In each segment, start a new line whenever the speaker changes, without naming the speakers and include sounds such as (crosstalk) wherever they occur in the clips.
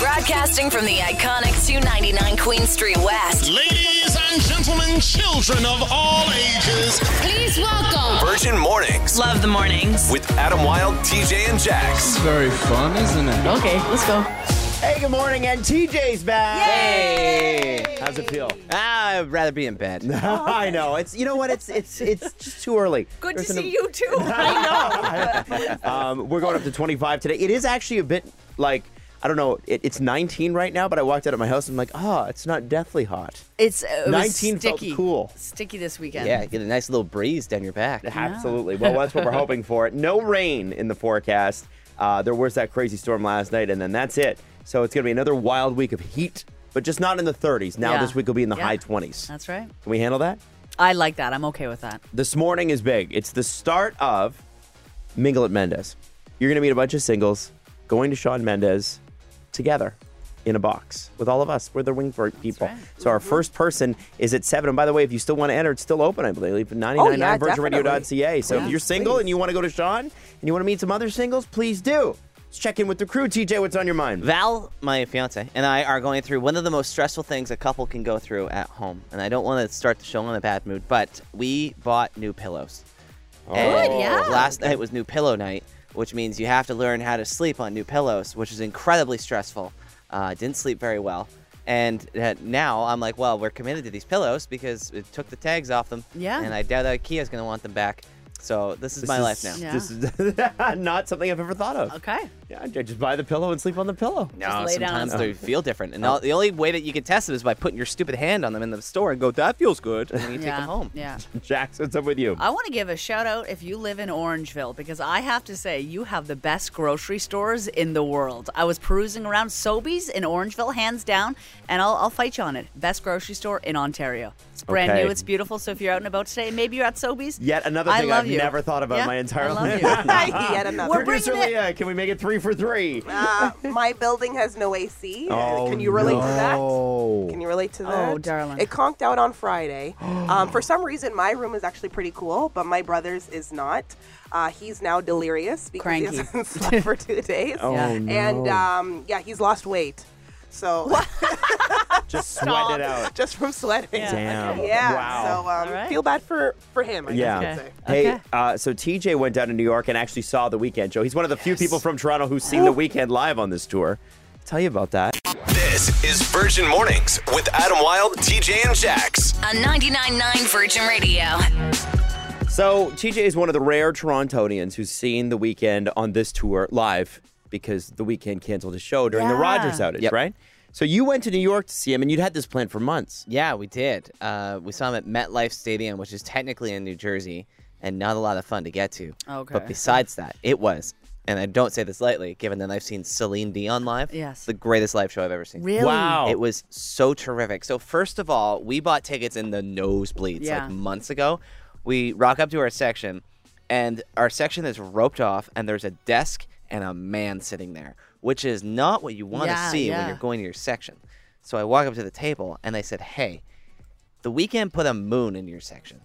Broadcasting from the iconic 299 Queen Street West.
Ladies and gentlemen, children of all ages,
Please welcome.
Virgin Mornings
Love the mornings.
with Adam Wilde, TJ, and Jax.
Very fun, isn't it?
Okay, let's go.
Hey, good morning, and TJ's back.
Hey.
How's it feel?
Ah, I'd rather be in bed. (laughs)
I know. It's you know what? It's it's it's just too early.
Good
There's
to
an-
see you too. (laughs) I know. (laughs)
um, we're going up to 25 today. It is actually a bit like I don't know. It, it's 19 right now, but I walked out of my house and I'm like, oh, it's not deathly hot.
It's uh, it was
19 felt
sticky.
cool.
Sticky this weekend.
Yeah, get a nice little breeze down your back.
Absolutely. Well, that's what we're hoping for. No rain in the forecast. Uh, there was that crazy storm last night, and then that's it. So it's going to be another wild week of heat, but just not in the 30s. Now
Yeah.
this week will be in the
Yeah.
high 20s.
That's right.
Can we handle that?
I like that. I'm okay with that.
This morning is big. It's the start of Mingle at Mendes. You're going to meet a bunch of singles going to Shawn Mendes together in a box with all of us. We're the Wingford people.
right.
So our first person is at 7. And by the way, if you still want to enter, it's still open, I believe. 999 oh, yeah, virginradio.ca. So if you're single and you want to go to Shawn and you want to meet some other singles, please do. Let's check in with the crew. TJ, what's on your mind?
Val, my fiance, and I are going through one of the most stressful things a couple can go through at home. And I don't want to start the show in a bad mood, but we bought new pillows. And
Good, yeah.
Last night was new pillow night, which means you have to learn how to sleep on new pillows, which is incredibly stressful. Uh, didn't sleep very well. And uh, now I'm like, well, we're committed to these pillows because it took the tags off them.
Yeah.
And I doubt IKEA's going to want them back. So this is
This
my
is-
life now.
Yeah.
This is (laughs) not something I've ever thought of.
Okay.
Yeah, I just buy the pillow and sleep on the pillow.
No,
lay down
sometimes they feel different, and oh. all, the only way that you can test it is by putting your stupid hand on them in the store and go, "That feels good," and then you take them home.
Yeah. (laughs)
Jax, what's up with you?
I want to give a shout out if you live in Orangeville because I have to say you have the best grocery stores in the world. I was perusing around Sobeys in Orangeville, hands down, and I'll, I'll fight you on it. Best grocery store in Ontario. It's brand
Okay.
new. It's beautiful. So if you're out and about today, maybe you're at Sobeys.
Yet another
I
thing
love
I've
you.
never thought about
Yeah,
my entire life.
you. (laughs) (laughs)
Yet another.
We're
Producer
bringing it-
Leah, can we make it three for three?
Uh, my building has no AC.
Oh,
Can you relate to that? Can you relate to that?
Oh, darling.
It conked out on Friday. (gasps) um, for some reason, my room is actually pretty cool, but my brother's is not. Uh, he's now delirious because
Cranky.
he hasn't (laughs) slept for two days.
Oh,
Yeah.
no.
And um, yeah, he's lost weight. So (laughs) (laughs)
Just sweat it out.
just from sweating.
Damn.
Yeah.
Wow.
So um,
All right.
feel bad for for him. I
Yeah.
guess you could say.
Hey,
Okay.
uh, so TJ went down to New York and actually saw the Weeknd show. He's one of the few people from Toronto who's seen the Weeknd live on this tour. Tell you about that.
This is Virgin Mornings with Adam Wilde, TJ, and Jax.
On 99.9 Virgin Radio.
So TJ is one of the rare Torontonians who's seen the Weeknd on this tour live because the Weeknd canceled his show during the
Yeah.
Rogers outage,
Yep.
right? So you went to New York to see him, and you'd had this plan for months.
Yeah, we did. Uh, we saw him at MetLife Stadium, which is technically in New Jersey, and not a lot of fun to get to.
Okay.
But besides that, it was, and I don't say this lightly, given that I've seen Celine Dion live.
Yes.
The greatest live show I've ever seen.
Really?
Wow.
It was so terrific. So first of all, we bought tickets in the nosebleeds
Yeah.
like months ago. We rock up to our section, and our section is roped off, and there's a desk and a man sitting there, which is not what you want to
Yeah,
see when you're going to your section. So I walk up to the table, and they said, "Hey, the Weeknd put a moon in your section,"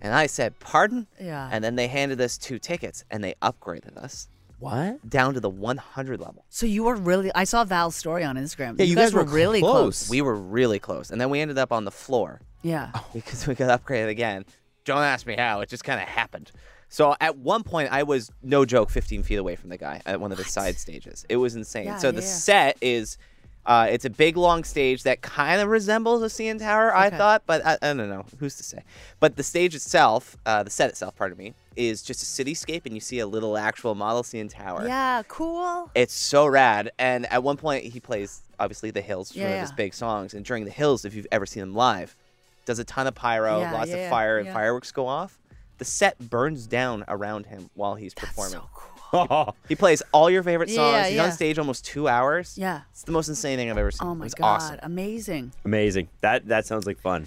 and I said, "Pardon?"
Yeah.
And then they handed us two tickets, and they upgraded us
What?
down to the 100 level.
So you were really. I saw Val's story on Instagram.
Yeah, you guys
were,
were
really
close.
We were really close, and then we ended up on the floor.
Yeah. Oh.
because we got upgraded again. Don't ask me how. It just kind of happened. So at one point, I was no joke, 15 feet away from the guy at one of the side stages. It was insane.
Yeah,
so the
yeah.
set is, uh, it's a big long stage that kind of resembles a CN Tower, I thought, but I, I don't know. Who's to say? But the stage itself, uh, the set itself, pardon me, is just a cityscape, and you see a little actual model CN Tower.
Yeah. Cool.
It's so rad. And at one point, he plays obviously the Hills, one
Yeah,
of his big songs. And during the Hills, if you've ever seen him live, does a ton of pyro,
Yeah,
lots
yeah,
of
yeah,
fire and
yeah.
fireworks go off. The set burns down around him while he's performing.
So cool. (laughs)
He plays all your favorite songs.
Yeah,
he's
yeah.
on stage almost two hours.
Yeah.
It's the most insane thing I've ever seen.
Oh
it
my
was
god.
awesome.
Amazing.
Amazing. That that sounds like fun.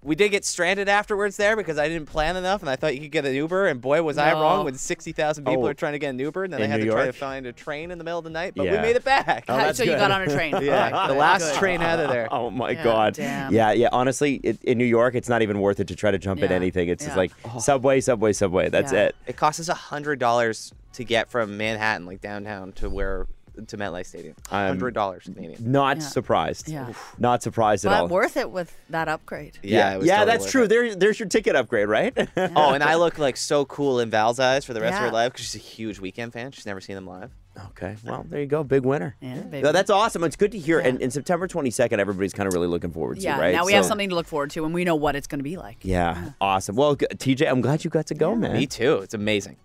We did get stranded afterwards there because I didn't plan enough, and I thought you could get an Uber. And boy, was I wrong when sixty thousand people
Oh.
are trying to get an Uber, and then I had
New
to try to find a train in the middle of the night. But we made it back.
Oh,
How-
that's
so you
good.
got on a train. (laughs)
yeah,
Okay,
the last
good.
train out of there. (laughs)
Oh my
Yeah,
god.
damn.
Yeah, yeah. Honestly, it, in New York, it's not even worth it to try to jump in anything. It's just
yeah.
like subway, subway, subway. That's
Yeah.
it.
It costs us a hundred dollars to get from Manhattan, like downtown, to where to MetLife Stadium. Hundred dollars Canadian.
Not
Yeah.
surprised.
Yeah.
Not surprised at all.
But worth it with that upgrade.
Yeah, it was
yeah,
totally
that's
worth
true.
it.
There, there's your ticket upgrade, right? (laughs)
Oh, and I look like so cool in Val's eyes for the rest of
Yeah.
her life because she's a huge Weeknd fan. She's never seen them live.
okay, well, there you go, big winner.
Yeah, baby.
No, that's awesome. It's good to hear.
Yeah.
And, and September 22nd, everybody's kind of really looking forward
Yeah,
to, right?
now we have
So-
something to look forward to, and we know what it's going to be like.
Yeah, awesome. Well, g- TJ, I'm glad you got to go, man.
Me too. It's amazing.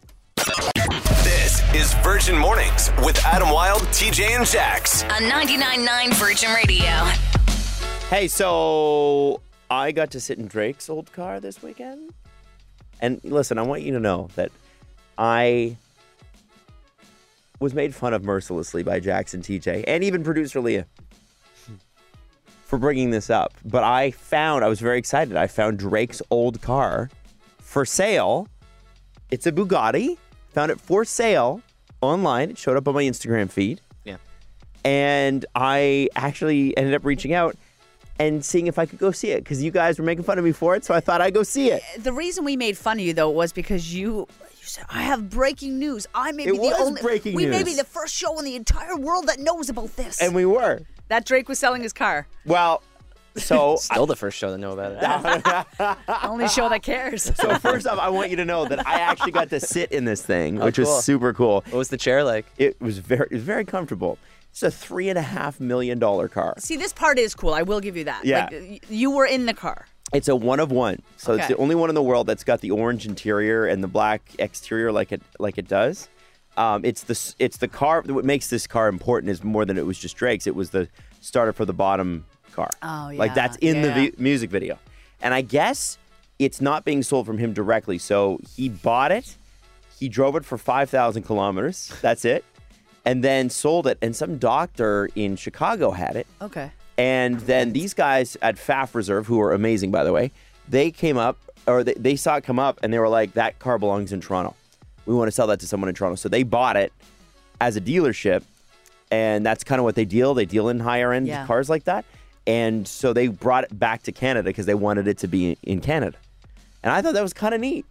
This is Virgin Mornings with Adam Wilde, TJ, and Jax.
On 99.9 Virgin Radio.
Hey, so I got to sit in Drake's old car this weekend. And listen, I want you to know that I was made fun of mercilessly by Jackson TJ and even producer Leah (laughs) for bringing this up. But I found, I was very excited. I found Drake's old car for sale. It's a Bugatti. Found it for sale online. It showed up on my Instagram feed
Yeah.
and I actually ended up reaching out and seeing if I could go see it because you guys were making fun of me for it, so I thought I'd go see it.
The reason we made fun of you though was because you. You said, I have breaking news. I may
It
be the
was
only.
breaking
we may be the first show in the entire world that knows about this.
And we were.
that Drake was selling his car.
Well, so (laughs)
Still the first show to know about it. (laughs) (laughs)
Only show that cares.
so first off, I want you to know that I actually got to sit in this thing, which
cool.
was super cool.
what was the chair like?
It was very, it was very comfortable. It's a three and a half million dollar car.
See, this part is cool. I will give you that.
Yeah.
Like, you were in the car.
It's a one of one, so it's the only one in the world that's got the orange interior and the black exterior, like it like it does. Um, it's the it's the car. What makes this car important is more than it was just Drake's. It was the Started from the Bottom car.
Oh,
like that's in the
yeah.
vi- music video, and I guess it's not being sold from him directly. So he bought it, he drove it for five thousand kilometers. That's it, and then sold it. And some doctor in Chicago had it.
Okay.
And then these guys at FAF Reserve, who are amazing, by the way, they came up, or they, they saw it come up, and they were like, that car belongs in Toronto. We want to sell that to someone in Toronto. So they bought it as a dealership, and that's kind of what they deal. They deal in higher end
Yeah.
cars like that. And so they brought it back to Canada because they wanted it to be in Canada. And I thought that was kind of neat.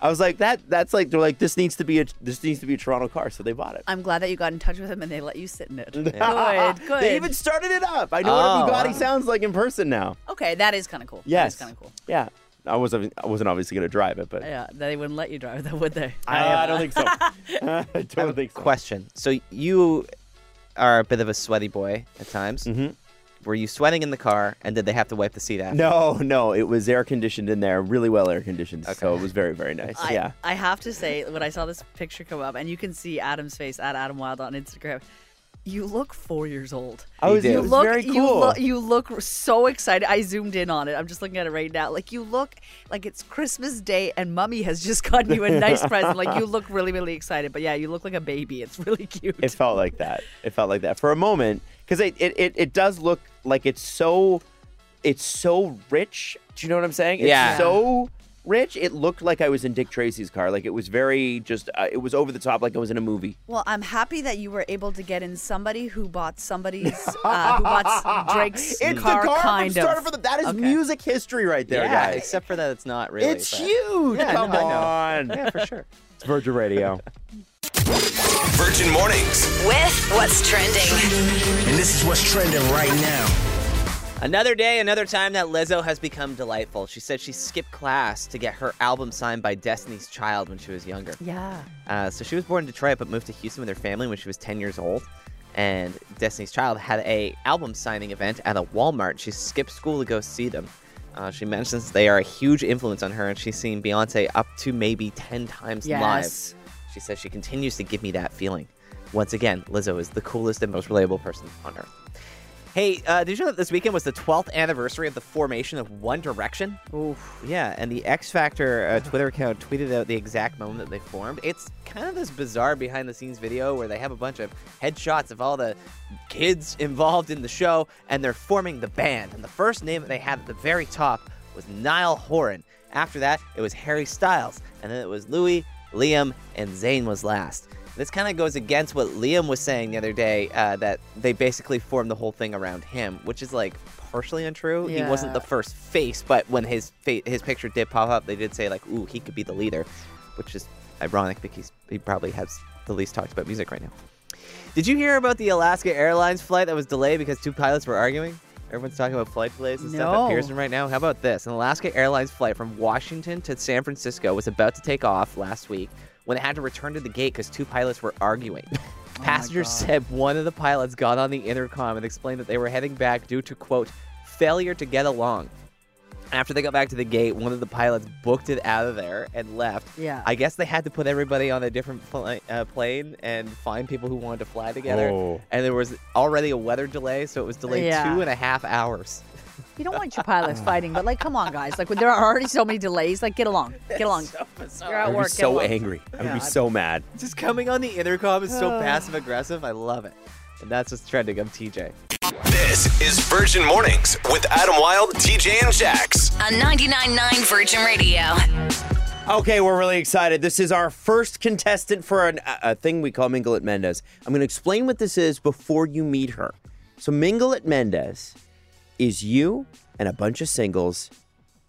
I was like, that. That's like they're like this needs to be a this needs to be a Toronto car, so they bought it.
I'm glad that you got in touch with them and they let you sit in it. (laughs) Good, good.
They even started it up. I know
Oh,
what a Bugatti
wow.
sounds like in person now.
okay, that is kind of cool.
Yes.
That is kind of cool.
Yeah. I wasn't I wasn't obviously going to drive it, but
Yeah, they wouldn't let you drive that, would they?
I, I don't think so. (laughs) (laughs) I don't think so.
Question. So you are a bit of a sweaty boy at times. Mm-hmm. Were you sweating in the car, and did they have to wipe the seat after?
No, no, it was air conditioned in there, really well air conditioned. So it was very, very nice.
I,
yeah.
I have to say, when I saw this picture come up, and you can see Adam's face at Adam Wilde on Instagram, you look four years old.
Oh, I was,
did.
it
You
was
look,
very
you
cool.
look, you look so excited. I zoomed in on it. I'm just looking at it right now. Like you look like it's Christmas Day, and Mummy has just gotten you a nice (laughs) present. Like you look really, really excited. But yeah, you look like a baby. It's really (laughs) cute.
it felt like that. It felt like that for a moment because it, it, it, it does look like it's so it's so rich. Do you know what I'm saying? It's
Yeah.
so rich. It looked like I was in Dick Tracy's car. Like it was very just. Uh, it was over the top. Like I was in a movie.
Well, I'm happy that you were able to get in somebody who bought somebody's uh, who bought (laughs) Drake's
It's
car,
the car
kind
from Starter
of.
for the. That is
Okay.
music history right there,
yeah,
guys.
except for that it's not really.
it's
but-
huge.
Yeah,
Come
no, I know.
on.
Yeah, for sure.
It's Virgin Radio. (laughs)
Virgin Mornings.
With what's trending.
And this is what's trending right now.
Another day, another time that Lizzo has become delightful. She said she skipped class to get her album signed by Destiny's Child when she was younger.
Yeah.
Uh, so she was born in Detroit, but moved to Houston with her family when she was 10 years old. And Destiny's Child had a album signing event at a Walmart. She skipped school to go see them. Uh, she mentions they are a huge influence on her, and she's seen Beyonce up to maybe 10 times
Yes.
live. She says she continues to give me that feeling. Once again, Lizzo is the coolest and most relatable person on earth. Hey, uh, did you know that this weekend was the 12th anniversary of the formation of One Direction?
Oof.
Yeah, and the X Factor uh, Twitter account tweeted out the exact moment that they formed. It's kind of this bizarre behind the scenes video where they have a bunch of headshots of all the kids involved in the show, and they're forming the band. And the first name that they had at the very top was Niall Horan. After that, it was Harry Styles, and then it was Louis, Liam, and Zayn was last. This kind of goes against what Liam was saying the other day uh, that they basically formed the whole thing around him, which is like partially untrue. He wasn't the first face, but when his fa- his picture did pop up, they did say like, "Ooh, he could be the leader," which is ironic because he probably has the least talked about music right now. Did you hear about the Alaska Airlines flight that was delayed because two pilots were arguing? Everyone's talking about flight delays and stuff at Pearson right now. How about this? An Alaska Airlines flight from Washington to San Francisco was about to take off last week when it had to return to the gate because two pilots were arguing. (laughs) Oh Passengers said one of the pilots got on the intercom and explained that they were heading back due to, quote, failure to get along. After they got back to the gate, one of the pilots booked it out of there and left.
Yeah.
I guess they had to put everybody on a different pl- uh, plane and find people who wanted to fly together.
Oh.
And there was already a weather delay, so it was delayed
Yeah.
two and a half hours.
You don't want your pilots fighting, but like, come on, guys. Like, when there are already so many delays, like, get along, get along. You're at
I'd be
work. get
so
along.
angry. I would
Yeah,
be
I'd-
so mad.
Just coming on the intercom is so (sighs) passive aggressive. I love it. And that's what's trending. I'm TJ.
This is Virgin Mornings with Adam Wilde, TJ, and Jax.
On 99.9 Virgin Radio.
Okay, we're really excited. This is our first contestant for an, a, a thing we call Mingle at Mendes. I'm going to explain what this is before you meet her. So, Mingle at Mendes is you and a bunch of singles,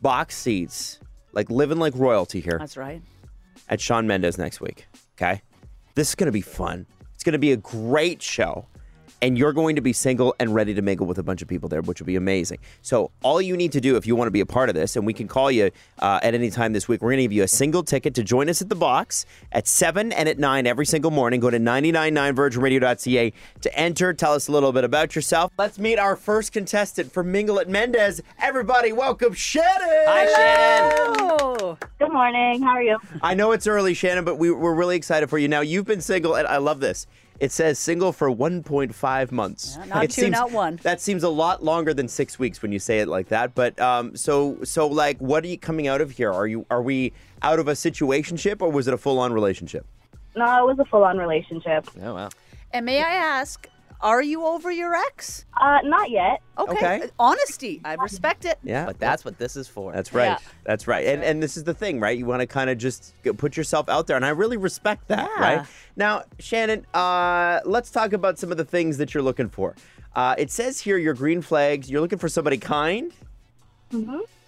box seats, like living like royalty here
That's right.
at Shawn Mendes next week. Okay? This is going to be fun. It's going to be a great show. And you're going to be single and ready to mingle with a bunch of people there, which will be amazing. So, all you need to do if you want to be a part of this, and we can call you uh, at any time this week, we're going to give you a single ticket to join us at the box at 7 and at 9 every single morning. Go to 999virginradio.ca to enter. Tell us a little bit about yourself. Let's meet our first contestant for Mingle at Mendes. Everybody, welcome Shannon. Hi, Shannon.
Good morning. How are you?
I know it's early, Shannon, but we, we're really excited for you. Now, you've been single, and I love this. It says single for 1.5 months.
Yeah, not
it
two, not one.
That seems a lot longer than six weeks when you say it like that. But um, so so like, what are you coming out of here? Are you are we out of a situationship, or was it a full on relationship?
No, it was a full-on relationship.
Oh, wow.
and may I ask, are you over your ex?
Uh, not yet.
Okay.
Okay.
Honesty. I respect it.
Yeah,
But that's what this is for.
That's right.
Yeah.
That's right. And and this is the thing, right? You want to kind of just put yourself out there, and I really respect that,
Yeah.
right? Now, Shannon, uh, let's talk about some of the things that you're looking for. Uh, it says here your green flags. You're looking for somebody kind,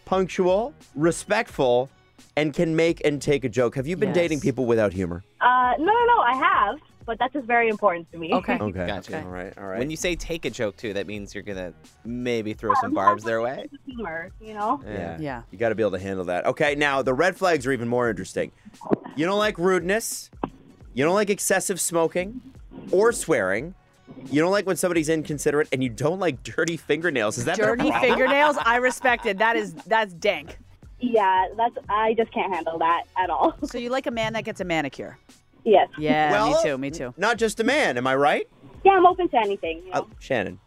punctual, respectful, and can make and take a joke. Have you been
Yes.
dating people without humor?
Uh, no, no, no. I have, but that's just very important to me.
Okay. (laughs)
Okay.
Gotcha.
All right. All right.
When you say take a joke too, that means you're gonna maybe throw some barbs their way.
Humor, you know.
Yeah.
Yeah.
You got to be able to handle that. Okay, now the red flags are even more interesting. You don't like rudeness. You don't like excessive smoking or swearing. You don't like when somebody's inconsiderate, and you don't like dirty fingernails. Is that been a
Dirty fingernails. I (laughs) respect it. That is that's dank.
Yeah, that's. I just can't handle that at all.
So you like a man that gets a manicure?
Yes.
Yeah,
Well,
me too. Me too.
Not just a man, am I right?
Yeah, I'm open to anything. You know?
Uh, Shannon,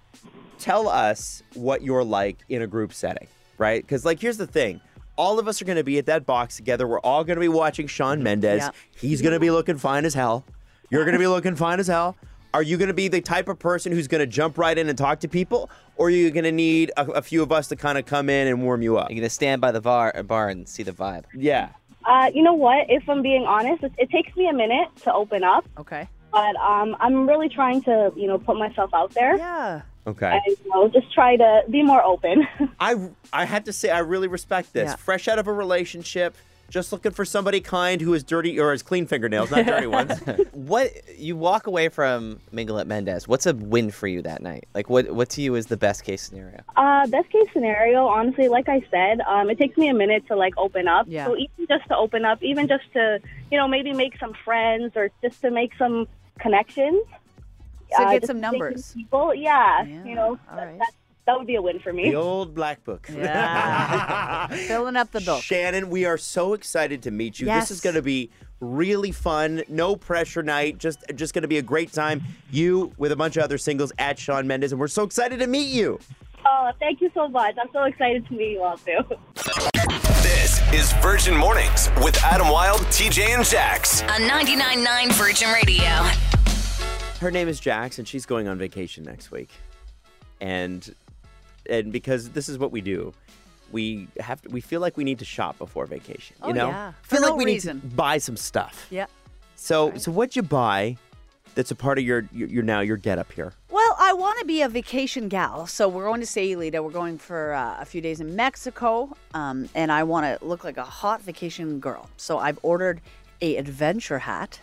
tell us what you're like in a group setting, right? Because, like, here's the thing. All of us are going to be at that box together. We're all going to be watching Shawn Mendes.
Yeah.
He's going to be looking fine as hell. You're going to be looking fine as hell. Are you going to be the type of person who's going to jump right in and talk to people? Or are you going to need a, a few of us to kind of come in and warm you up?
You're gonna stand by the bar, bar and see the vibe.
Yeah.
Uh, you know what? If I'm being honest, it, it takes me a minute to open up,
Okay.
but um, I'm really trying to, you know, put myself out there
Yeah.
Okay.
and you know, just try to be more open. (laughs)
I, I had to say, I really respect this.
Yeah.
Fresh out of a relationship, just looking for somebody kind who has dirty or has clean fingernails, not dirty (laughs) ones.
What you walk away from Mingle at Mendes? What's a win for you that night? Like what? What to you is the best case scenario?
Uh, best case scenario, honestly, like I said, um, it takes me a minute to like open up.
Yeah.
So even just to open up, even just to, you know, maybe make some friends or just to make some connections.
So
uh,
get some numbers.
People, yeah,
Yeah,
you know,
all
that,
right.
that, that would be a win for me.
the old black book.
Yeah. (laughs) Filling up the book.
Shannon, we are so excited to meet you. This is going to be really fun, no pressure night. Just just going to be a great time. You with a bunch of other singles at Shawn Mendes, and we're so excited to meet you.
Oh, thank you so much. I'm so excited to meet you all too.
This is Virgin Mornings with Adam Wilde, TJ, and Jax.
On 99.9 Virgin Radio.
Her name is Jax, and she's going on vacation next week. And and because this is what we do, we have to, we feel like we need to shop before vacation. You
Oh,
know,
yeah.
feel
For
like
no
we
reason.
need to buy some stuff.
Yeah.
So so what'd you buy? That's a part of your your, your now your get up here.
Well, I want to be a vacation gal, so we're going to Sayulita. We're going for uh, a few days in Mexico, um, and I want to look like a hot vacation girl. So I've ordered a adventure hat.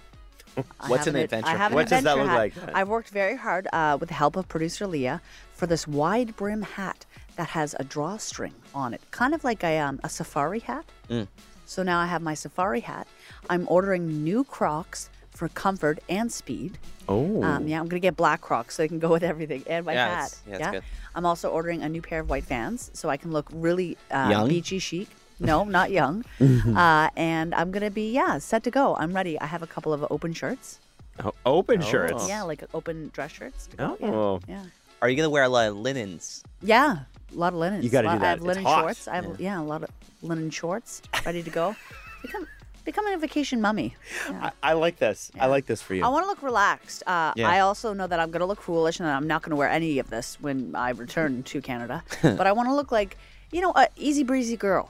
What's an
ad-
adventure
I have
hat?
an
What does that
adventure
look
hat.
like?
I've worked very hard uh, with the help of producer Leah for this wide brim hat that has a drawstring on it, kind of like a, um, a safari hat.
Mm.
So now I have my safari hat. I'm ordering new Crocs for comfort and speed.
Oh.
Um, yeah, I'm gonna get black Crocs so they can go with everything and my
Yeah,
hat.
yeah, that's good.
I'm also ordering a new pair of white Vans so I can look really uh, beachy chic. No, (laughs) not young. uh, and I'm gonna be yeah set to go. I'm ready. I have a couple of open shirts.
Oh, open shirts.
Yeah, like open dress shirts. To go.
Oh.
Yeah. yeah.
Are you gonna wear a lot of linens?
Yeah, a lot of linens.
You gotta do that.
I
that.
have
It's
linen
hot.
shorts. I have yeah. a lot of linen shorts ready to go. (laughs) Become becoming a vacation mummy.
I, I like this. I like this for you.
I want to look relaxed. Uh,
Yeah.
I also know that I'm going to look foolish and I'm not going to wear any of this when I return to Canada. (laughs) but I want to look like, you know, a easy breezy girl.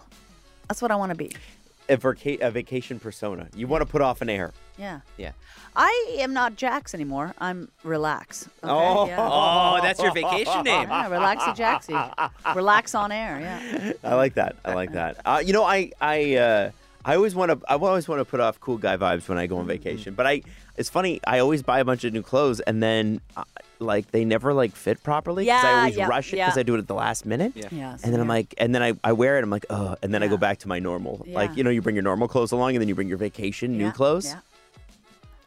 That's what I want to be.
a, vaca- a vacation persona. You want to put off an air.
Yeah.
Yeah.
I am not Jax anymore. I'm Relax. Okay?
Oh.
Yeah.
Oh, that's your vacation name.
Yeah, Relaxy Jaxy. (laughs) Relax on air. Yeah.
I like that. I like that. Uh, you know, I I uh, I always want to I always want to put off cool guy vibes when I go on
Mm-hmm.
vacation. But I it's funny. I always buy a bunch of new clothes and then uh, like they never like fit properly. 'cause I
Yeah, I
always
yeah,
rush it because
yeah.
I do it at the last minute.
Yeah.
Yeah.
And then I'm like, and then I, I wear it. I'm like, oh, and then I go back to my normal. Like, you know, you bring your normal clothes along, and then you bring your vacation new clothes.
Yeah.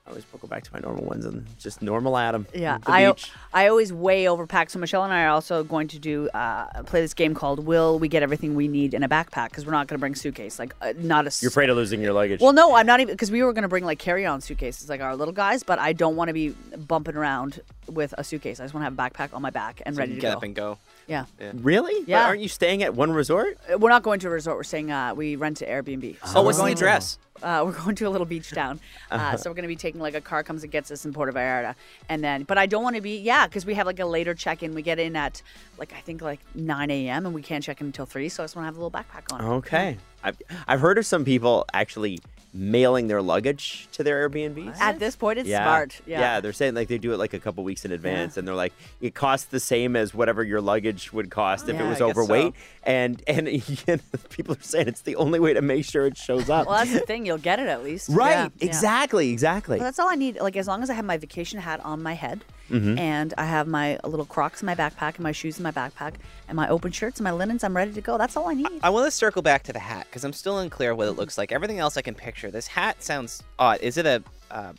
I always go back to my normal ones and just normal Adam.
Yeah, I. I always way overpack. So Michelle and I are also going to do uh, play this game called "Will We Get Everything We Need in a Backpack?" Because we're not going to bring suitcase, like uh, not a.
You're afraid of losing your luggage.
Well, no, I'm not even because we were going to bring like carry-on suitcases, like our little guys. But I don't want to be bumping around with a suitcase. I just want to have a backpack on my back and
So
ready
can
to
get
go.
up and go.
yeah.
really? But
Yeah.
aren't you staying at one resort?
Uh, we're not going to a resort. We're saying uh, we rent an Airbnb. So
Oh, what's the
going to-
address?
Uh, we're going to a little beach town. Uh,
Uh-huh.
so we're going to be taking like a car comes and gets us in Puerto Vallarta, and then. But I don't want to be yeah because we have like a later check in. We get in at like I think like 9 a.m. and we can't check in until three. So I just want to have a little backpack on.
Okay. I've, I've heard of some people actually mailing their luggage to their Airbnbs.
At this point, it's
yeah.
smart. Yeah.
they're saying like they do it like a couple weeks in advance, and they're like it costs the same as whatever your luggage would cost if
Yeah,
it was
I guess
overweight, and and (laughs) people are saying it's the only way to make sure it shows up.
Well, that's the thing. You'll get it at least.
right?
Yeah, yeah.
Exactly. Exactly.
But that's all I need. Like as long as I have my vacation hat on my head,
Mm-hmm.
and I have my little Crocs in my backpack, and my shoes in my backpack, and my open shirts and my linens, I'm ready to go. That's all I need.
I want to circle back to the hat because I'm still unclear what it looks like. Everything else I can picture. This hat sounds odd. Is it a? Uh,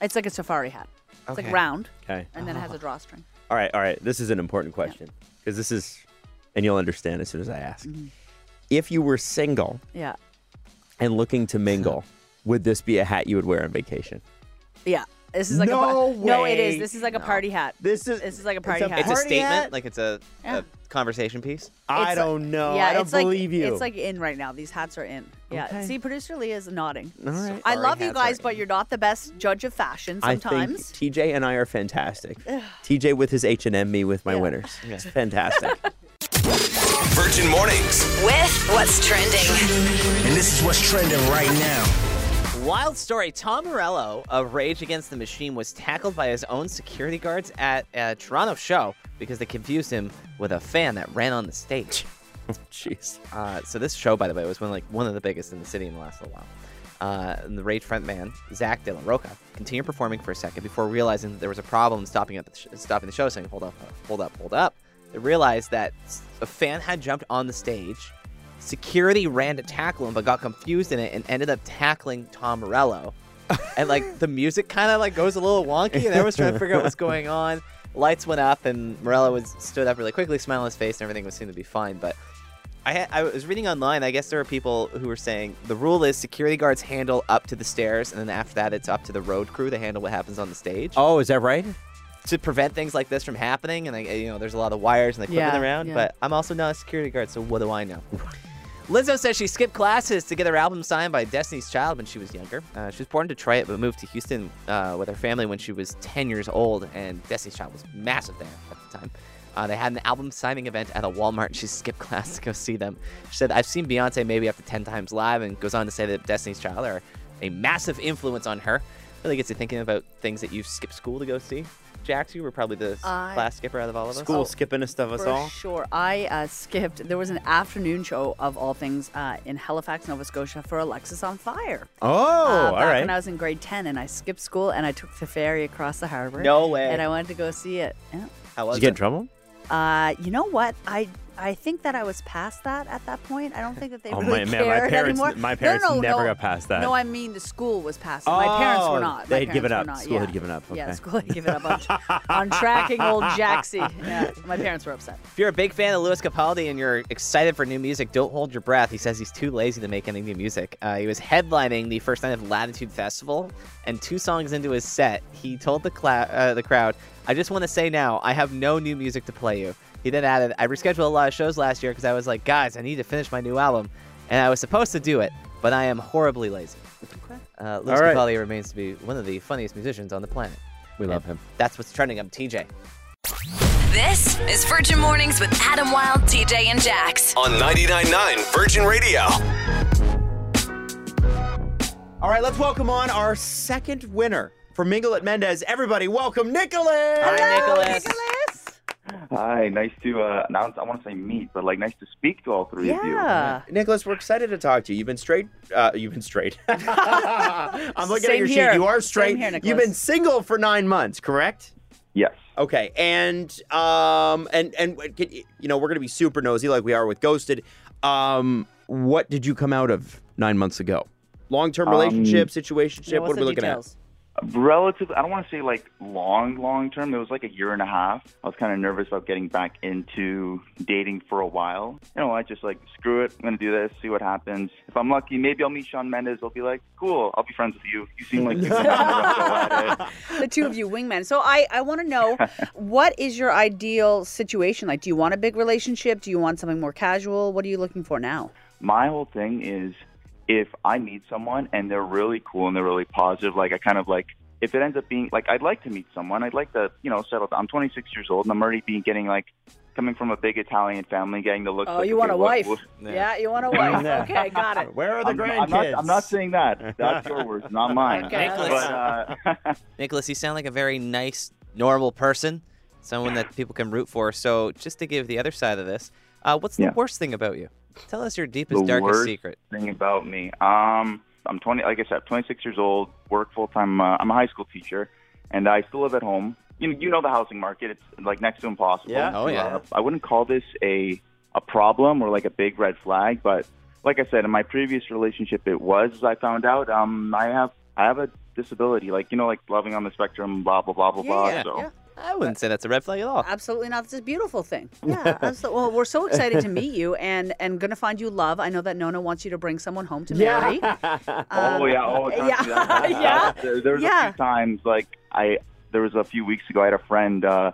It's like a safari hat. It's
Okay.
like round,
okay.
and then it has a drawstring.
All right. All right. This is an important question because this is, and you'll understand as soon as I ask.
Mm-hmm.
If you were single
Yeah.
and looking to mingle, (laughs) would this be a hat you would wear on vacation?
Yeah. This is like
No
a par- no. It
way.
is. This is like a party hat.
This is
This is like a
it's
party
a
hat.
it's a statement.
hat?
Like it's a,
Yeah.
a conversation piece.
I
It's
don't know.
Yeah,
I don't
it's like,
believe you.
It's like in right now. These hats are in. Yeah.
Okay.
See, producer Leah is nodding.
All right.
I love you guys, but you're not the best judge of fashion
I think
sometimes.
TJ and I are fantastic. (sighs) TJ with his H and M, me with my
Yeah.
winners. (laughs) It's fantastic.
Virgin Mornings.
With what's trending.
And this is what's trending right now.
Wild story. Tom Morello of Rage Against the Machine was tackled by his own security guards at a Toronto show because they confused him with a fan that ran on the stage. (laughs)
Jeez.
Uh, so this show, by the way, was one like one of the biggest in the city in the last little while. Uh, and the Rage frontman Zack de la Rocha continued performing for a second before realizing that there was a problem stopping at the sh- stopping the show, saying, "Hold up, hold up, hold up." They realized that a fan had jumped on the stage. Security ran to tackle him, but got confused in it and ended up tackling Tom Morello. and like (laughs) the music kind of like goes a little wonky, and everyone's trying to figure out what's going on. Lights went up, and Morello was stood up really quickly, smile on his face, and everything was seemed to be fine. But I, ha- I was reading online. I guess there were people who were saying the rule is security guards handle up to the stairs, and then after that, it's up to the road crew to handle what happens on the stage
Oh, is that right?
to prevent things like this from happening. And like, you know, there's a lot of wires and equipment
Yeah,
around.
yeah.
But I'm also not a security guard, so what do I know? (laughs) Lizzo says she skipped classes to get her album signed by Destiny's Child when she was younger. Uh, she was born in Detroit, but moved to Houston uh, with her family when she was 10 years old, and Destiny's Child was massive there at the time. Uh, they had an album signing event at a Walmart, and she skipped (laughs) class to go see them. She said, I've seen Beyonce maybe up to 10 times live, and goes on to say that Destiny's Child are a massive influence on her. Really gets you thinking about things that you skip school to go see. Jax? You were probably the
I-
class skipper out of all of us.
School skippingest of us
For
all.
sure. I uh, skipped. There was an afternoon show of all things uh, in Halifax, Nova Scotia for Alexisonfire.
Oh,
Uh,
all
back
right.
when I was in grade 10 and I skipped school and I took the ferry across the harbor.
No way.
And I went to go see it. Yeah.
How
Did
was
you get in trouble?
Uh, you know what? I I think that I was past that at that point. I don't think that they (laughs)
Oh,
really
my- man, my
cared
parents-
anymore.
my
No,
parents
no,
never
no.
got past that.
No, I mean the school was past it. My parents
Oh,
were not.
they
My
had given up.
not,
School had
yeah.
given up,
Yeah, school had given up on, (laughs) on tracking old Jaxie. Yeah, my parents were upset.
If you're a big fan of Lewis Capaldi and you're excited for new music, don't hold your breath. He says he's too lazy to make any new music. Uh, he was headlining the first night of Latitude Festival, and two songs into his set, he told the, cla- uh, the crowd, I just want to say now, I have no new music to play you. He then added, I rescheduled a lot of shows last year because I was like, guys, I need to finish my new album. And I was supposed to do it, but I am horribly lazy. Uh, Lewis
All right.
Capaldi remains to be one of the funniest musicians on the planet.
We love him.
That's what's trending. I'm TJ.
This is Virgin Mornings with Adam Wilde, TJ, and Jax.
On 99.9 Virgin Radio.
All right, let's welcome on our second winner from Mingle at Mendes. Everybody, welcome Nicholas.
Hi, Nicholas.
Hi, nice to uh, announce. I want to say meet, but like nice to speak to all three of you.
Yeah.
Nicholas, we're excited to talk to you. You've been straight. Uh, you've been straight. (laughs) I'm (laughs) looking at your
here.
sheet. You are straight.
Same
straight.
here,
You've been single for nine months, correct?
Yes.
Okay, and um, and and can, you know we're gonna be super nosy like we are with Ghosted. Um, what did you come out of nine months ago? Long-term
Um,
relationship, situationship. What
what's
are we
the
looking
details?
Relative. I don't want to say like long, long term. It was like a year and a half. I was kind of nervous about getting back into dating for a while. You know, I just like screw it. I'm gonna do this. See what happens. If I'm lucky, maybe I'll meet Shawn Mendes. I'll be like, cool. I'll be friends with you. You seem like you can go
the two of you wingmen. So I, I want to know (laughs) what is your ideal situation like? Do you want a big relationship? Do you want something more casual? What are you looking for now?
my whole thing is if I meet someone and they're really cool and they're really positive, like I kind of like if it ends up being like I'd like to meet someone, I'd like to you know settle. I'm 26 years old and I'm already being getting like coming from a big Italian family, getting the look.
Oh,
like,
you want a
what-
wife?
what-
Yeah, you want a wife. Okay, got it.
Where are the
I'm,
grandkids?
I'm not, I'm not saying that. That's your words, not mine.
Okay.
But uh, (laughs)
Nicholas, you sound like a very nice, normal person, someone that people can root for. So, just to give the other side of this, uh, what's the
Yeah.
worst thing about you? Tell us your deepest,
the
darkest secret.
thing about me. Um, I'm 20. Like I said, 26 years old. Work full time. Uh, I'm a high school teacher, and I still live at home. You know, you know the housing market. It's like next to impossible.
Yeah.
Oh, yeah.
Uh, I wouldn't call this a a problem or like a big red flag, but like I said, in my previous relationship, it was. As I found out, um, I have I have a disability. Like you know, like loving on the spectrum. Blah blah blah blah blah.
Yeah,
so.
yeah.
I wouldn't say that's a red flag at all.
Absolutely not. It's a beautiful thing. (laughs) Yeah. absolutely. Well, we're so excited to meet you and and gonna find you love. I know that Nonna wants you to bring someone home to marry. (laughs)
Oh yeah, oh trust
yeah.
me, (laughs) that-
Yeah.
There, there was
Yeah.
a few times like I there was a few weeks ago I had a friend. uh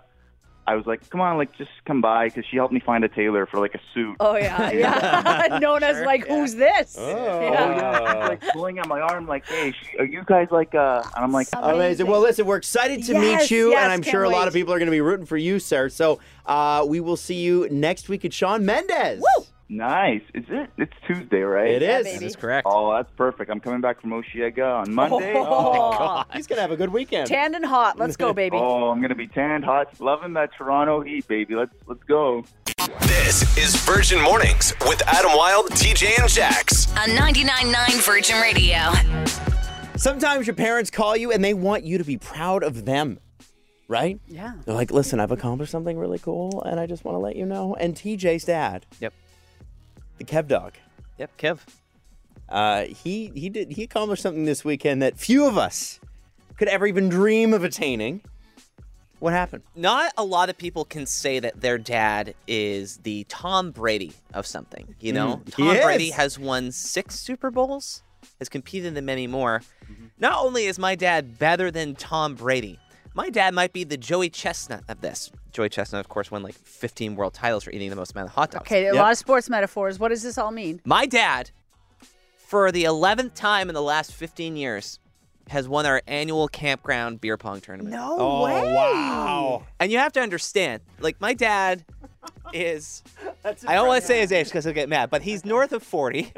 I was like, come on, like just come by because she helped me find a tailor for like a suit.
Oh yeah, (laughs) yeah. (laughs) Known as like, who's this?
Oh.
Oh yeah, she's like pulling at my arm, like, "Hey, sh- are you guys like?" uh And I'm like,
Amazing. Well, listen, we're excited to
Yes,
meet you,
yes,
and I'm
can't
sure a lot of people are going to be rooting for you, sir. So uh, we will see you next week at Shawn Mendes.
Woo!
"Nice, is it? It's Tuesday, right?"
It is.
That is correct.
Oh, that's perfect. I'm coming back from Osheaga on Monday.
Oh, oh.
god (laughs) He's going to have a good weekend.
tanned and hot. Let's go, baby. (laughs)
Oh, I'm gonna be tanned hot, loving that Toronto heat, baby. Let's let's go.
This is Virgin Mornings with Adam Wilde, TJ, and Jax.
On 99.9 Virgin Radio.
Sometimes your parents call you and they want you to be proud of them, right?
Yeah.
They're like, listen, I've accomplished something really cool, and I just want to let you know. And TJ's dad,
Yep.
The Kev dog,
Yep, Kev.
uh, he he did he accomplished something this weekend that few of us could ever even dream of attaining. What happened?
Not a lot of people can say that their dad is the Tom Brady of something. You know,
Mm,
Tom Brady
is.
has won six Super Bowls, has competed in many more.
Mm-hmm.
Not only is my dad better than Tom Brady, my dad might be the Joey Chestnut of this. Joey Chestnut, of course, won like 15 world titles for eating the most amount of hot dogs.
Okay, a
Yep.
lot of sports metaphors. What does this all mean?
My dad, for the 11th time in the last 15 years, has won our annual campground beer pong tournament.
No
Oh
way.
wow!
And you have to understand, like my dad is I don't want to say his age because he'll get mad, but he's north of 40. (laughs)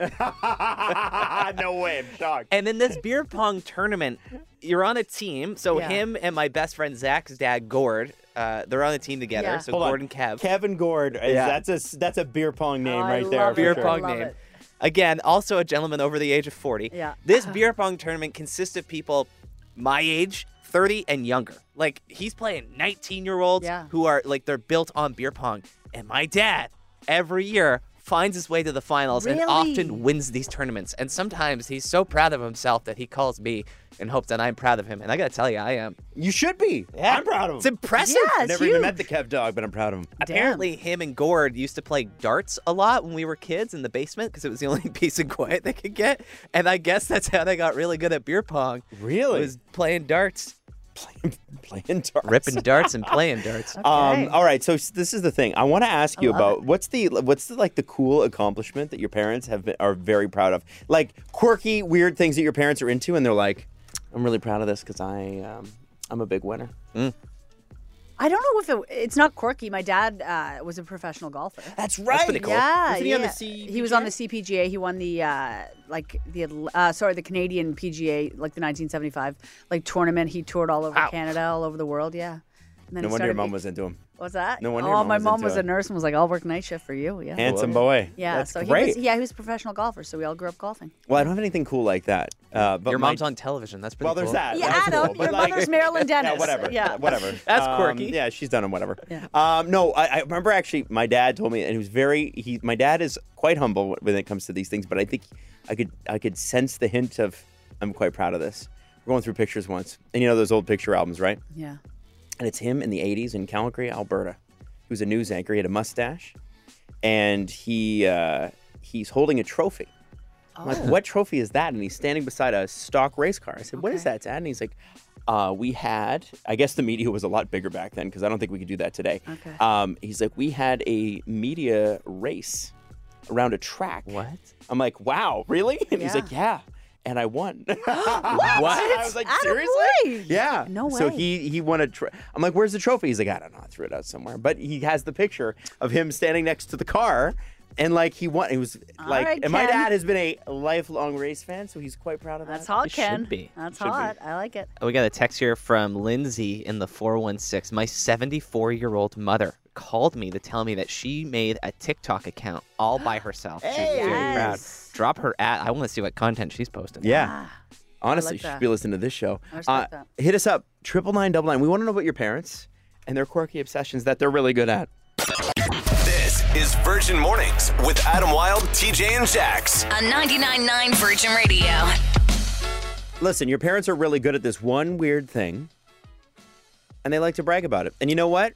no way, I'm shocked.
And in this beer pong tournament, you're on a team. So
Yeah.
him and my best friend Zach's dad, Gord, uh, they're on a team together.
Yeah.
So
Hold on.
Gord and Kev.
Kevin Gord. is-
Yeah.
That's a s- that's a beer pong name
Oh, I
right there.
love
beer
sure.
pong
Love
name.
it.
Again, also a gentleman over the age of 40.
Yeah.
This beer pong tournament consists of people my age, 30 and younger. Like he's playing 19 year olds
Yeah.
who are like they're built on beer pong. And my dad, every year, finds his way to the finals and often wins these tournaments. And sometimes he's so proud of himself that he calls me and hopes that I'm proud of him. And I gotta tell you, I am.
You should be.
Yeah.
I'm proud of him.
It's impressive.
Yeah,
I've
it's
never even met the Kev dog, but I'm proud of him.
Apparently, him and Gord used to play darts a lot when we were kids in the basement because it was the (laughs) only peace and quiet they could get. And I guess that's how they got really good at beer pong.
Really?
Was playing darts, (laughs)
Playing darts.
ripping darts, and (laughs) playing darts.
Okay.
Um, all right, so this is the thing. I want to ask you about
it.
what's the what's the like the cool accomplishment that your parents have been, are very proud of, like quirky, weird things that your parents are into, and they're like, "I'm really proud of this because I um, I'm a big winner."
I don't know if it, it's not quirky. My dad uh, was a professional golfer.
That's right.
pretty cool.
Yeah,
Wasn't he on the
yeah. He was on the CPGA. He won the uh, like the uh, sorry the Canadian PGA like the 1975 like tournament. He toured all over
Wow.
Canada, all over the world. Yeah. And then
No
he
wonder your mom was into him.
What's that?
no wonder
Oh,
your mom
my
was
mom
into
was
it.
a nurse and was like, "I'll work night shift for you." Yeah.
Handsome boy.
Yeah.
That's
so
great.
he was yeah he was a professional golfer. So we all grew up golfing.
Well, I don't have anything cool like that. Uh, but
Your
my-
mom's on television. That's pretty
Well,
cool.
there's that.
Yeah,
That's
Adam,
cool, but
your
like-
mother's Marilyn (laughs) Denis.
Yeah, whatever.
Yeah. (laughs)
whatever. (laughs)
That's
Um,
quirky.
yeah, she's done them. Whatever.
Yeah.
Um, no, I, I remember actually. My dad told me, and he was very. He, my dad is quite humble when it comes to these things, but I think I could, I could sense the hint of, I'm quite proud of this. We're going through pictures once, and you know those old picture albums, right?
Yeah.
And it's him in the 80s in Calgary, Alberta. He was a news anchor. He had a mustache, and he uh, he's holding a trophy. I'm like, what trophy is that? And he's standing beside a stock race car. I said, "What is that, Dad? And he's like, uh, we had, I guess the media was a lot bigger back then because I don't think we could do that today.
Okay.
Um, he's like, we had a media race around a track.
What?
I'm like, wow, really? (laughs) And he's like, yeah. And I won. what? (laughs)
What?
I was like,
Atta
seriously? Yeah.
No way.
So he he won a. Tr- I'm like, where's the trophy? He's like, I don't know. I threw it out somewhere. But he has the picture of him standing next to the car, and like he won. He was like,
right,
and my
Ken.
dad has been a lifelong race fan, so he's quite proud of that.
That's hot,
You should
Ken.
be.
That's
Should be.
hot. I like it.
Oh, we got a text here from Lindsay in the 416. My 74 year old mother called me to tell me that she made a TikTok account all by herself. She's very proud.
Yes.
Drop her at. I want to see what content she's posting.
Yeah.
Ah,
Honestly,
like
you should be listening to this show.
I
Uh,
that.
hit us up, triple nine double nine. We want to know about your parents and their quirky obsessions that they're really good at.
This is Virgin Mornings with Adam Wilde, TJ, and Jax.
On 99.9 Virgin Radio.
Listen, your parents are really good at this one weird thing, and they like to brag about it. And you know what?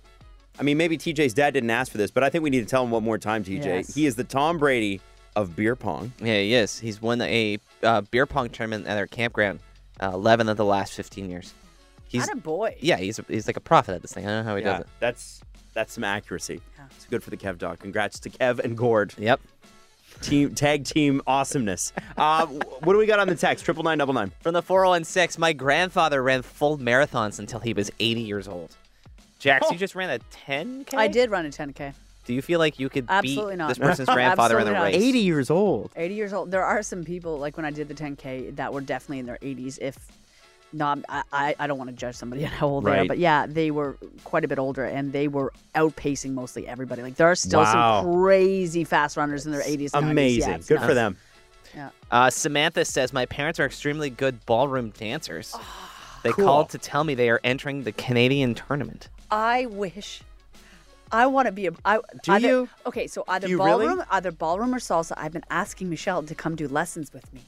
I mean, maybe TJ's dad didn't ask for this, but I think we need to tell him one more time, TJ.
Yes.
He is the Tom Brady of beer pong.
Yeah, he is. He's won a uh, beer pong tournament at our campground uh, 11 of the last 15 years. He's
a boy.
yeah, he's he's like a prophet at this thing. I don't know how he
yeah,
does it.
that's that's some accuracy. It's good for the Kev dog. Congrats to Kev and Gord.
Yep.
Team tag team awesomeness. Uh, what do we got on the text? Triple nine double nine.
From the 416, my grandfather ran full marathons until he was 80 years old. Jax, you just ran a 10K?
I did run a 10K.
Do you feel like you could
Absolutely
beat
not.
this person's (laughs) grandfather in the
Absolutely not.
race?
80 years old.
80 years old. There are some people, like when I did the 10K, that were definitely in their 80s. If not, I, I, I don't want to judge somebody (laughs) on how old they are,
Right.
but yeah, they were quite a bit older and they were outpacing mostly everybody. Like there are still
Wow.
some crazy fast runners in their 80s. 90s.
Amazing.
Yeah, it's
good for
nuts.
them.
Yeah.
Uh, Samantha says, My parents are extremely good ballroom dancers. they
Cool.
called to tell me they are entering the Canadian tournament.
I wish. I want to be a. I,
Do
either,
you?
Okay, so either
you really?
ballroom, either ballroom or salsa. I've been asking Michelle to come do lessons with me,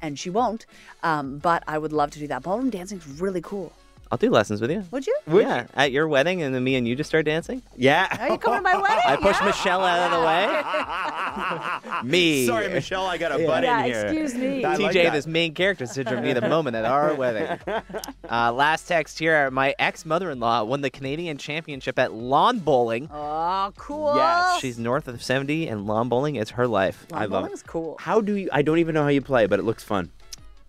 and she won't. Um, but I would love to do that. Ballroom dancing is really cool.
I'll do lessons with you.
Would you?
yeah, at your wedding, and then me and you just start dancing.
Yeah.
Are you coming to my wedding? (laughs)
I push Michelle out of the way. (laughs) me.
Sorry, Michelle, I got a butt
Yeah,
in here.
excuse me.
I
TJ,
that.
this main character syndrome me the moment at our wedding. (laughs) Uh, last text here. My ex mother in law won the Canadian championship at lawn bowling.
Oh, cool.
Yes,
She's north of 70, and lawn bowling is her life.
Lawn
I love
bowling's
it.
cool.
How do you? I don't even know how you play, but it looks fun.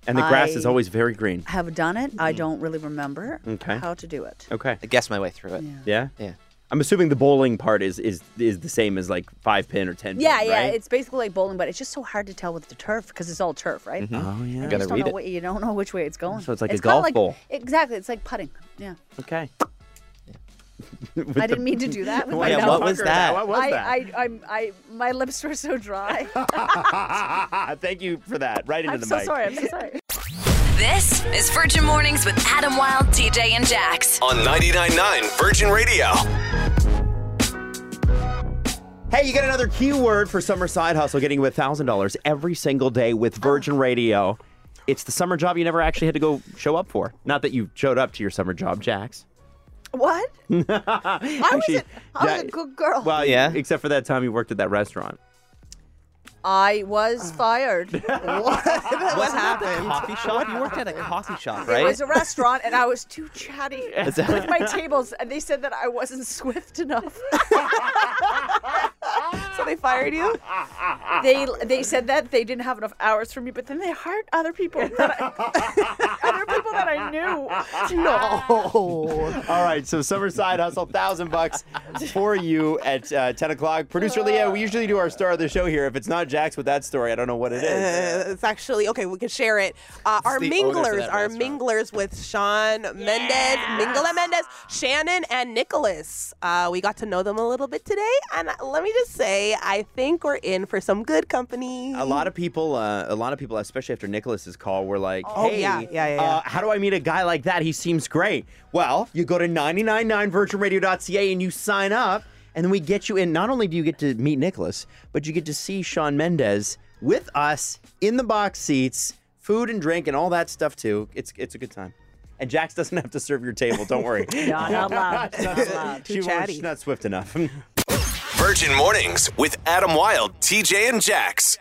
And the grass is always very green.
Have done it. I mm. don't really remember
Okay.
how to do it.
Okay.
I guess my way through it.
Yeah.
Yeah.
Yeah.
I'm assuming the bowling part is is is the same as like five pin or ten.
Yeah,
pin,
yeah.
right?
It's basically like bowling, but it's just so hard to tell with the turf because it's all turf, right? Mm-hmm.
Oh yeah.
You
Gotta
just don't
read
know
it.
what- you don't know which way it's going.
So it's like a
kinda
golf
like,
ball.
Exactly. It's like putting. Yeah.
Okay. (laughs)
I didn't mean to do that with my
Yeah,
mouth.
what was that?
What was
I,
that?
I, I'm, I, my lips were so dry. (laughs)
Thank you for that. Right into
I'm
the
so
mic.
sorry. I'm so sorry.
This is Virgin Mornings with Adam Wilde, TJ, and Jax.
On 99.9 Virgin Radio.
Hey, you get another keyword for summer side hustle, getting you $1,000 every single day with Virgin Radio. It's the summer job you never actually had to go show up for. Not that you showed up to your summer job, Jax.
What? (laughs) I was,
Actually,
a, I was
yeah,
a good girl.
Well,
Yeah.
Except for that time you worked at that restaurant.
I was (sighs) fired. (laughs) (laughs)
What happened? Coffee shop? You worked at a coffee shop, right?
It was a restaurant, and I was too chatty with my tables, and they said that I wasn't swift enough. (laughs)
So they fired you?
they they said that they didn't have enough hours for me, but then they hired other people that I, (laughs) other people that I knew.
No. (laughs)
All right, so summer side hustle, thousand bucks for you at uh, ten o'clock. Producer Leah, we usually do our star of the show here. If it's not Jax with that story, I don't know what it is.
Uh, it's actually okay. We can share it. Uh, our
the owners of
minglers, our
restaurant.
minglers with Shawn Mendes, Mingle Mendes, Shannon, and Nicholas. Uh, we got to know them a little bit today, and let me just say, I think we're in for some good company.
A lot of people, uh, a lot of people, especially after Nicholas's call, were like,
Oh,
"Hey,
yeah, yeah, yeah, yeah.
Uh, how do I meet a guy like that? He seems great." Well, you go to 999virginradio.ca and you sign up, and then we get you in. Not only do you get to meet Nicholas, but you get to see Shawn Mendes with us in the box seats, food and drink, and all that stuff too. It's it's a good time. And Jax doesn't have to serve your table. Don't worry. (laughs)
Not allowed. Not (laughs) allowed.
Too
she
chatty.
she's not swift enough. (laughs)
Virgin Mornings with Adam Wilde, TJ, and Jax.